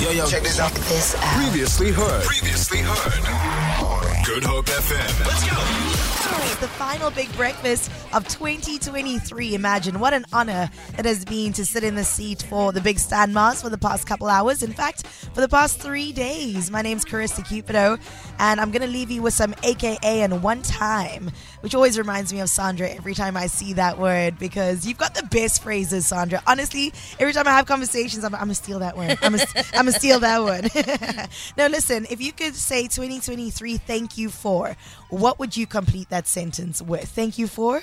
Yo, yo. Check this out. This out. Previously heard. Previously heard. Good Hope FM. Let's go. It's the final big breakfast of 2023. Imagine what an honor it has been to sit in the seat for the big Stan Mars for the past couple hours. In fact, for the past three days. My name's Carissa Cupido, and I'm going to leave you with some AKA and one time, which always reminds me of Sandra every time I see that word because you've got the best phrases, Sandra. Honestly, every time I have conversations, I'm, I'm going to steal that one. I'm going to steal that one. now, listen, if you could say 2023, thank you for, what would you complete that sentence with? Thank you for?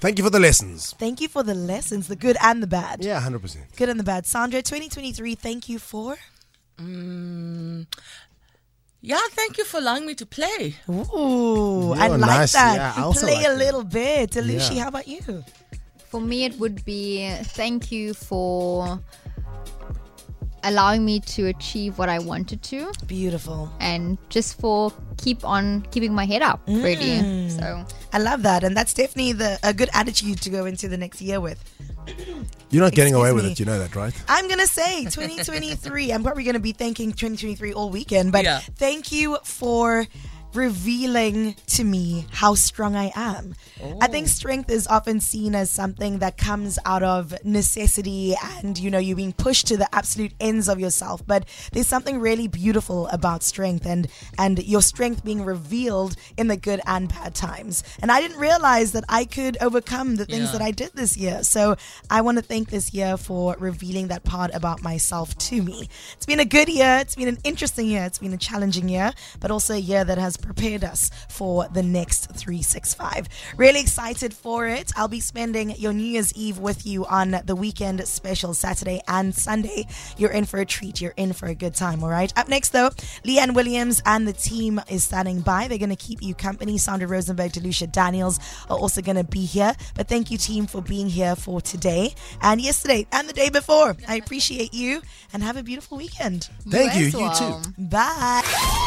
Thank you for the lessons. Thank you for the lessons, the good and the bad. Yeah, 100%. Good and the bad. Sandra, 2023, thank you for? Mm, yeah, thank you for allowing me to play. Ooh, I You're like nice. that. Yeah, I also Play like a that. little bit. Alushi, Yeah. how about you? For me, it would be thank you for allowing me to achieve what I wanted to Beautiful. and just for keep on keeping my head up, really. Mm. So, I love that. And that's definitely the a good attitude to go into the next year with. You're not getting Excuse away with it, you know that, right? I'm going to say 2023. I'm probably going to be thanking 2023 all weekend, but Yeah. thank you for revealing to me how strong I am. I think oh. strength is often seen as something that comes out of necessity and you know you being pushed to the absolute ends of yourself, but there's something really beautiful about strength and and your strength being revealed in the good and bad times. And I didn't realize that I could overcome the things Yeah. that I did this year. So I want to thank this year for revealing that part about myself to me. It's been a good year. It's been an interesting year. It's been a challenging year, but also a year that has prepared us for the next 365. Really excited for it. I'll be spending your New Year's Eve with you on the weekend special Saturday and Sunday. You're in for a treat. You're in for a good time, all right? Up next, though, Leanne Williams and the team is standing by. They're going to keep you company. Sandra Rosenberg, Delucia Daniels are also going to be here. But thank you, team, for being here for today and yesterday and the day before. I appreciate you and have a beautiful weekend. Thank you, as you well. too. Bye.